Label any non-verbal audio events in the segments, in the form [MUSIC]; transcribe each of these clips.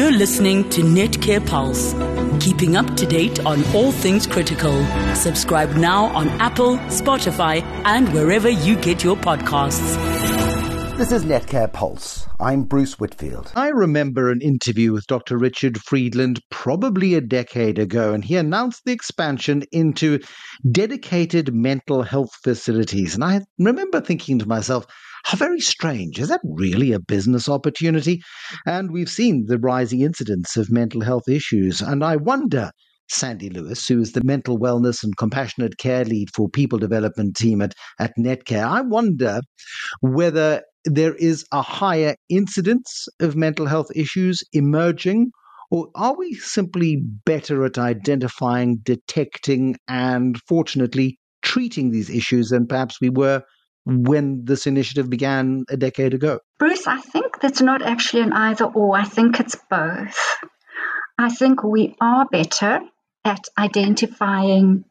You're listening to Netcare Pulse, keeping up to date on all things critical. Subscribe now on Apple, Spotify, and wherever you get your podcasts. This is Netcare Pulse. I'm Bruce Whitfield. I remember an interview with Dr. Richard Friedland probably a decade ago, and he announced the expansion into dedicated mental health facilities. And I remember thinking to myself, how very strange. Is that really a business opportunity? And we've seen the rising incidence of mental health issues. And I wonder, Sandy Lewis, who is the mental wellness and compassionate care lead for people development team at, at Netcare, I wonder whether there is a higher incidence of mental health issues emerging or are we simply better at identifying, detecting, and fortunately treating these issues than perhaps we were when this initiative began a decade ago? Bruce, I think that's not actually an either or. I think it's both. I think we are better at identifying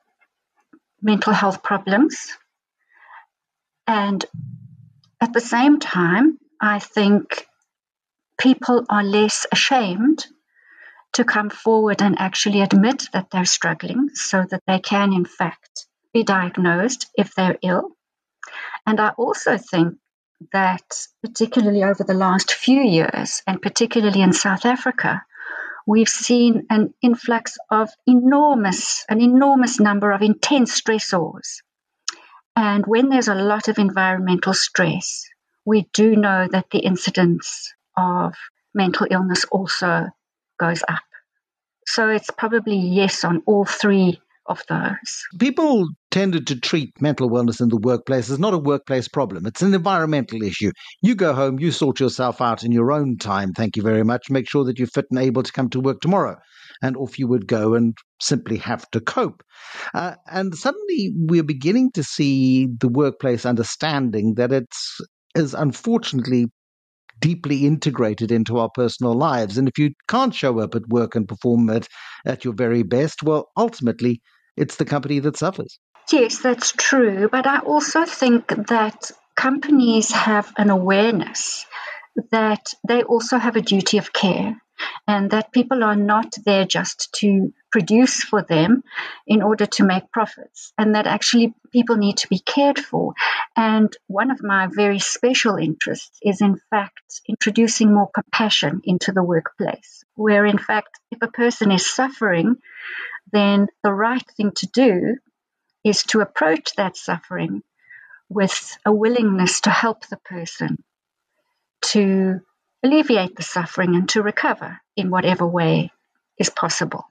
mental health problems. And at the same time, I think people are less ashamed to come forward and actually admit that they're struggling so that they can, in fact, be diagnosed if they're ill. And I also think that, particularly over the last few years, and particularly in South Africa, we've seen an influx of enormous, an enormous number of intense stressors. And when there's a lot of environmental stress, we do know that the incidence of mental illness also goes up. So it's probably yes on all three of those. People tended to treat mental wellness in the workplace as not a workplace problem. It's an environmental issue. You go home, you sort yourself out in your own time, thank you very much. Make sure that you're fit and able to come to work tomorrow. And off you would go and simply have to cope. Uh, and suddenly we're beginning to see the workplace understanding that it's is unfortunately deeply integrated into our personal lives. And if you can't show up at work and perform at, at your very best, well, ultimately, it's the company that suffers. Yes, that's true. But I also think that companies have an awareness that they also have a duty of care and that people are not there just to produce for them in order to make profits, and that actually people need to be cared for. And one of my very special interests is, in fact, introducing more compassion into the workplace, where, in fact, if a person is suffering, then the right thing to do is to approach that suffering with a willingness to help the person to alleviate the suffering and to recover in whatever way is possible.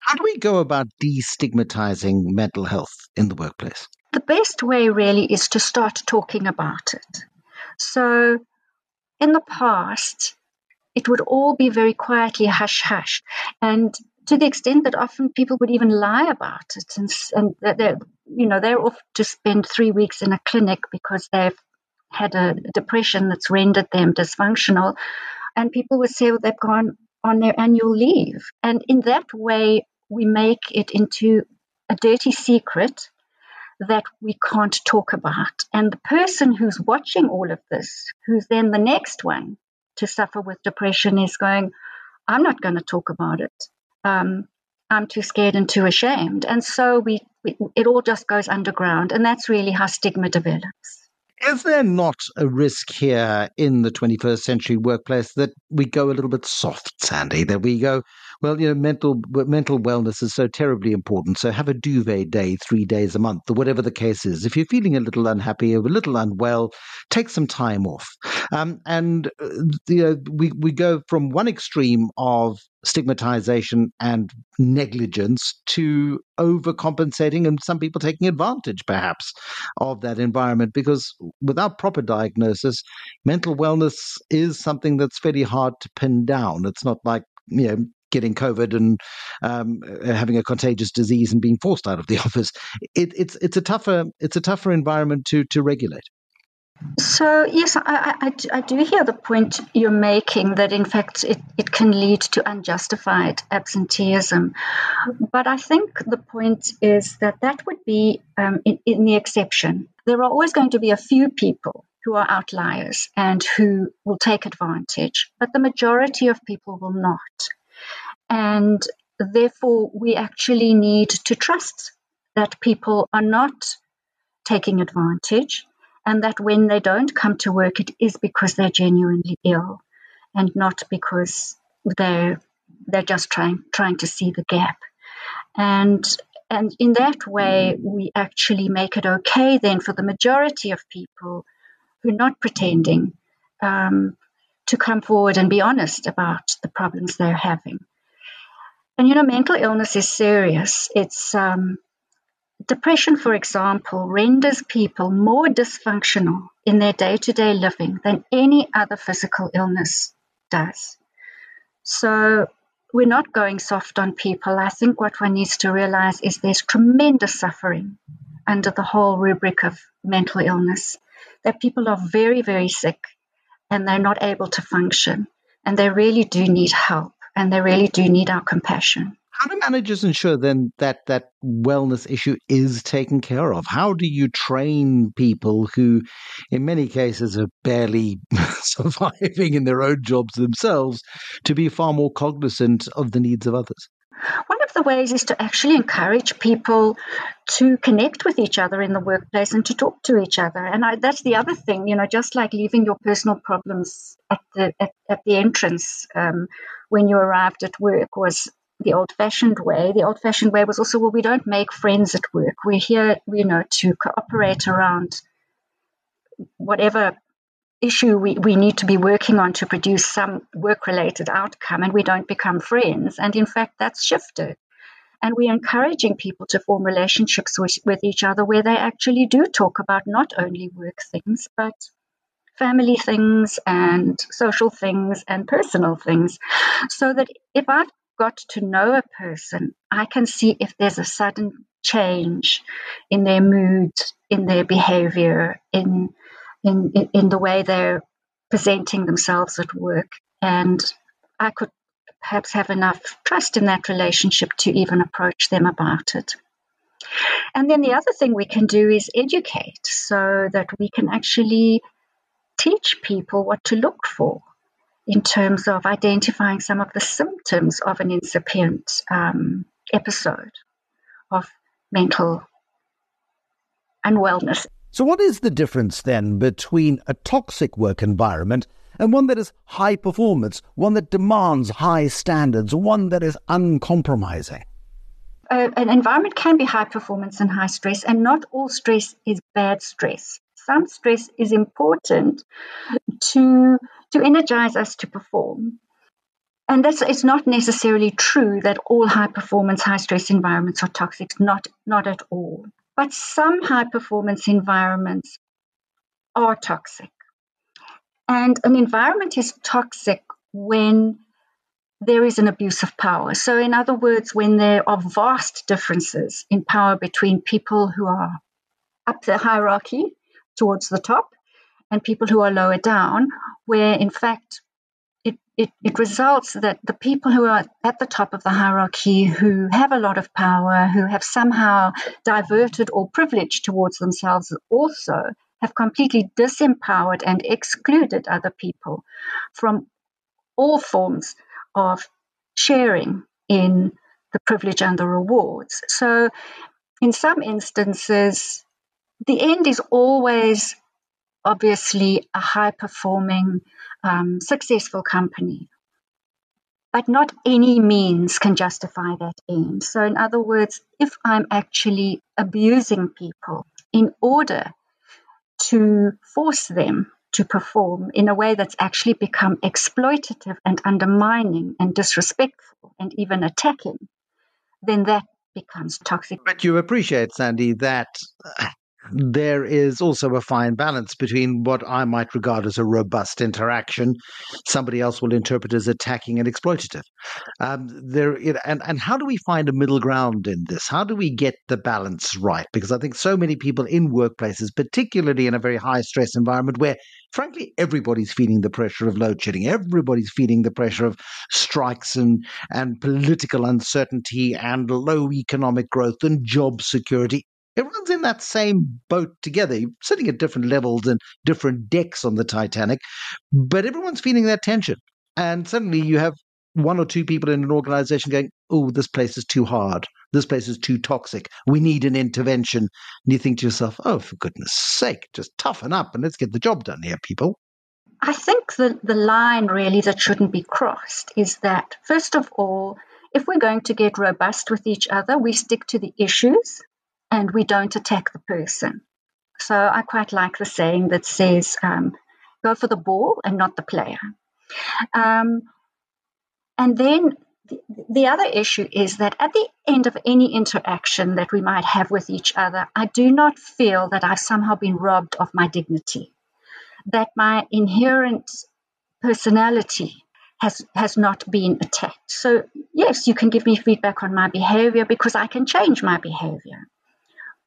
How do we go about destigmatizing mental health in the workplace? The best way really is to start talking about it. So, in the past, it would all be very quietly hush hush. And to the extent that often people would even lie about it and, and they're, you know, they're off to spend three weeks in a clinic because they've had a depression that's rendered them dysfunctional. And people would say well, they've gone on their annual leave. And in that way, we make it into a dirty secret that we can't talk about. And the person who's watching all of this, who's then the next one to suffer with depression, is going, I'm not going to talk about it. Um, I'm too scared and too ashamed. And so we, we, it all just goes underground. And that's really how stigma develops. Is there not a risk here in the 21st century workplace that we go a little bit soft, Sandy? That we go, well, you know, mental mental wellness is so terribly important. So have a duvet day three days a month, or whatever the case is. If you're feeling a little unhappy or a little unwell, take some time off. Um, and uh, you know, we we go from one extreme of stigmatization and negligence to overcompensating and some people taking advantage perhaps of that environment because without proper diagnosis mental wellness is something that's fairly hard to pin down it's not like you know getting COVID and um, having a contagious disease and being forced out of the [LAUGHS] office. It, it's it's a tougher it's a tougher environment to to regulate. So, yes, I, I, I, do hear the point you're making that, in fact, it, it can lead to unjustified absenteeism. But I think the point is that that would be um, in, in the exception. There are always going to be a few people who are outliers and who will take advantage, but the majority of people will not. And therefore, we actually need to trust that people are not taking advantage and that when they don't come to work, it is because they're genuinely ill and not because they're they're just trying trying to see the gap. And and in that way, we actually make it okay then for the majority of people who are not pretending um, to come forward and be honest about the problems they're having. And you know, mental illness is serious. It's um, depression, for example, renders people more dysfunctional in their day to day living than any other physical illness does. So we're not going soft on people. I think what one needs to realize is there's tremendous suffering under the whole rubric of mental illness, that people are very, very sick and they're not able to function, and they really do need help and they really do need our compassion. How do managers ensure then that that wellness issue is taken care of? How do you train people who, in many cases, are barely [LAUGHS] surviving in their own jobs themselves to be far more cognizant of the needs of others? One of the ways is to actually encourage people to connect with each other in the workplace and to talk to each other. And I, that's the other thing, you know, just like leaving your personal problems at the at, at the entrance um, when you arrived at work was the old fashioned way. The old fashioned way was also, well, we don't make friends at work. We're here, you know, to cooperate around whatever issue we, we need to be working on to produce some work related outcome and we don't become friends. And in fact, that's shifted. And we're encouraging people to form relationships with, with each other where they actually do talk about not only work things, but family things and social things and personal things. So that if I've got to know a person, I can see if there's a sudden change in their mood, in their behavior, in in in the way they're presenting themselves at work, and I could perhaps have enough trust in that relationship to even approach them about it. And then the other thing we can do is educate so that we can actually teach people what to look for in terms of identifying some of the symptoms of an incipient um, episode of mental unwellness. So, what is the difference then between a toxic work environment and one that is high performance, one that demands high standards, one that is uncompromising? Uh, an environment can be high performance and high stress, and not all stress is bad stress. Some stress is important to to energize us to perform. And that's it's not necessarily true that all high performance, high stress environments are toxic, not, not at all. But some high performance environments are toxic. And an environment is toxic when there is an abuse of power. So, in other words, when there are vast differences in power between people who are up the hierarchy towards the top and people who are lower down, where in fact it, it, results that the people who are at the top of the hierarchy, who have a lot of power, who have somehow diverted or privileged towards themselves, also have completely disempowered and excluded other people from all forms of sharing in the privilege and the rewards. So, in some instances, the end is always obviously a high performing, um, successful company. But not any means can justify that end. So, in other words, if I'm actually abusing people in order to force them to perform in a way that's actually become exploitative and undermining and disrespectful and even attacking, then that becomes toxic. But you appreciate, Sandy, that there is also a fine balance between what I might regard as a robust interaction, somebody else will interpret as attacking and exploitative. Um, there, and and how do we find a middle ground in this? How do we get the balance right? Because I think so many people in workplaces, particularly in a very high stress environment where frankly, everybody's feeling the pressure of load shedding. Everybody's feeling the pressure of strikes and, and political uncertainty and low economic growth and job security everyone's in that same boat together, You're sitting at different levels and different decks on the Titanic, but everyone's feeling that tension. And suddenly you have one or two people in an organization going, oh, this place is too hard. This place is too toxic. We need an intervention. And you think to yourself, oh, for goodness sake, just toughen up and let's get the job done here, people. I think the, the line really that shouldn't be crossed is that, first of all, if we're going to get robust with each other, we stick to the issues and we don't attack the person. So I quite like the saying that says, um, go for the ball and not the player. Um, and then the, the other issue is that at the end of any interaction that we might have with each other, I do not feel that I've somehow been robbed of my dignity, that my inherent personality has has not been attacked. So yes, you can give me feedback on my behavior because I can change my behavior.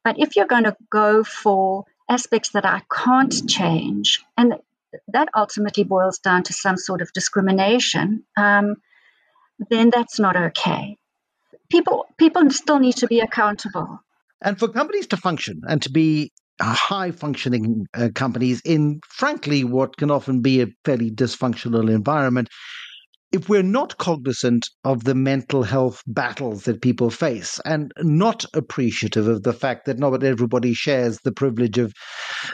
But if you're going to go for aspects that I can't change, and that ultimately boils down to some sort of discrimination, um, then that's not okay. People people still need to be accountable. And for companies to function and to be high functioning uh, companies in, frankly, what can often be a fairly dysfunctional environment, if we're not cognizant of the mental health battles that people face and not appreciative of the fact that not everybody shares the privilege of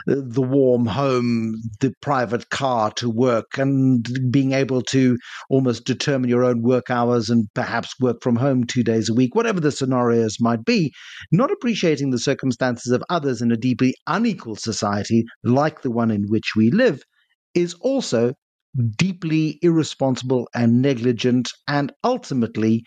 uh, the warm home, the private car to work, and being able to almost determine your own work hours and perhaps work from home two days a week, whatever the scenarios might be, not appreciating the circumstances of others in a deeply unequal society like the one in which we live is also deeply irresponsible and negligent and ultimately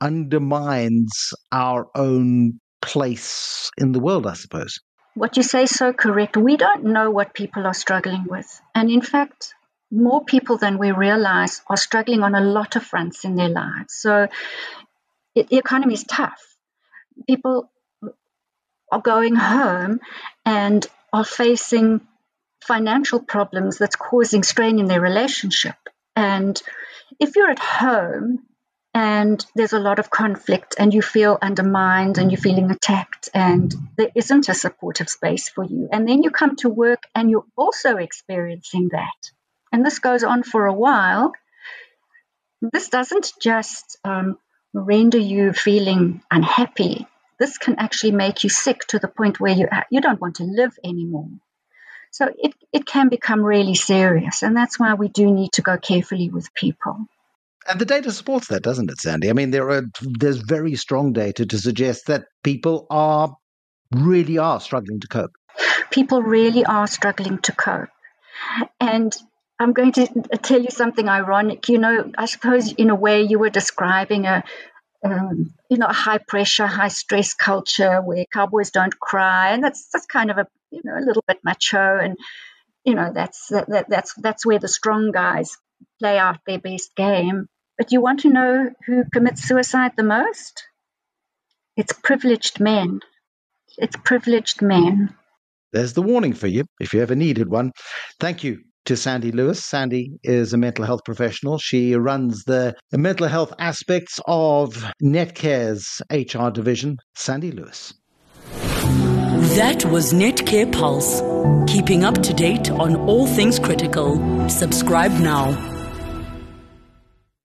undermines our own place in the world, I suppose. What you say is so correct. We don't know what people are struggling with. And in fact, more people than we realize are struggling on a lot of fronts in their lives. So it, the economy is tough. People are going home and are facing financial problems that's causing strain in their relationship. And if you're at home and there's a lot of conflict and you feel undermined and you're feeling attacked and there isn't a supportive space for you, and then you come to work and you're also experiencing that, and this goes on for a while, this doesn't just um, render you feeling unhappy. This can actually make you sick to the point where you you don't want to live anymore. So it, it can become really serious. And that's why we do need to go carefully with people. And the data supports that, doesn't it, Sandy? I mean, there are there's very strong data to suggest that people are really are struggling to cope. People really are struggling to cope. And I'm going to tell you something ironic. You know, I suppose in a way you were describing a, um, you know, a high pressure, high stress culture where cowboys don't cry, and that's that's kind of a you know a little bit macho, and you know that's that, that, that's that's where the strong guys play out their best game. But you want to know who commits suicide the most? It's privileged men. It's privileged men. There's the warning for you if you ever needed one. Thank you to Sandy Lewis. Sandy is a mental health professional. She runs the mental health aspects of Netcare's HR division. Sandy Lewis. That was Netcare Pulse, keeping up to date on all things critical. Subscribe now.